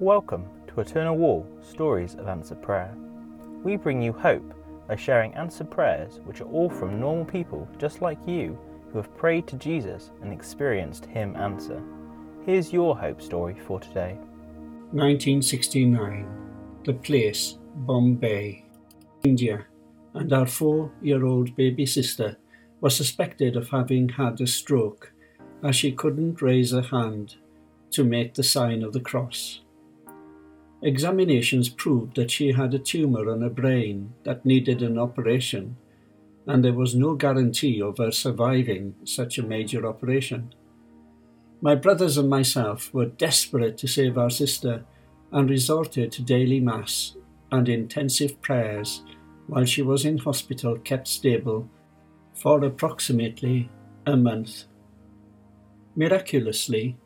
Welcome to Eternal Wall Stories of Answered Prayer. We bring you hope by sharing answered prayers which are all from normal people just like you who have prayed to Jesus and experienced Him answer. Here's your hope story for today. 1969. The place, Bombay, India, and our four year old baby sister was suspected of having had a stroke as she couldn't raise her hand to make the sign of the cross. Examinations proved that she had a tumour on her brain that needed an operation, and there was no guarantee of her surviving such a major operation. My brothers and myself were desperate to save our sister and resorted to daily Mass and intensive prayers while she was in hospital kept stable for approximately a month. Miraculously,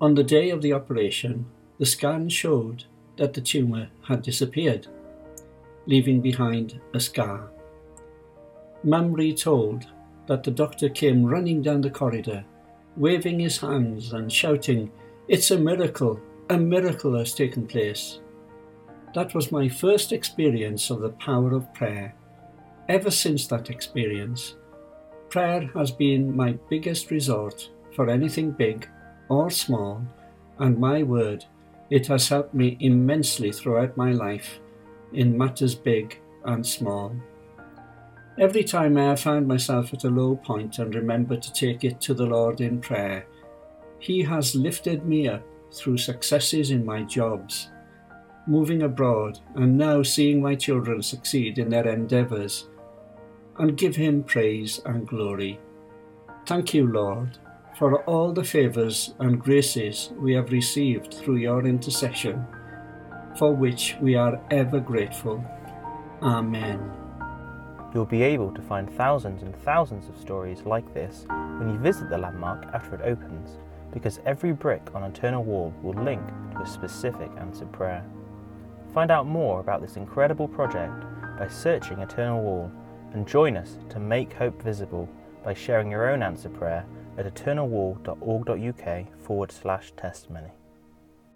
on the day of the operation, the scan showed that the tumour had disappeared, leaving behind a scar. Mum retold that the doctor came running down the corridor, waving his hands and shouting, It's a miracle! A miracle has taken place. That was my first experience of the power of prayer. Ever since that experience, prayer has been my biggest resort for anything big or small, and my word, it has helped me immensely throughout my life in matters big and small. Every time I have found myself at a low point and remembered to take it to the Lord in prayer, He has lifted me up through successes in my jobs, moving abroad, and now seeing my children succeed in their endeavours, and give Him praise and glory. Thank you, Lord, for all the favours and graces we have received through your intercession, for which we are ever grateful. Amen. You'll be able to find thousands and thousands of stories like this when you visit the landmark after it opens, because every brick on Eternal Wall will link to a specific answered prayer. Find out more about this incredible project by searching Eternal Wall and join us to make hope visible by sharing your own answer prayer at eternalwall.org.uk forward slash testimony.